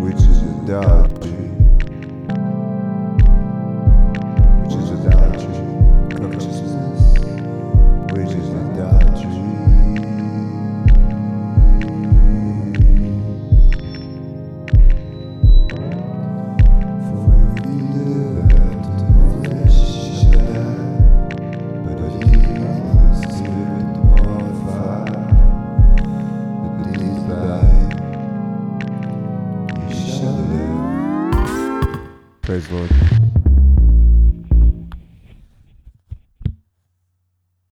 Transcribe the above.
which is a Which производит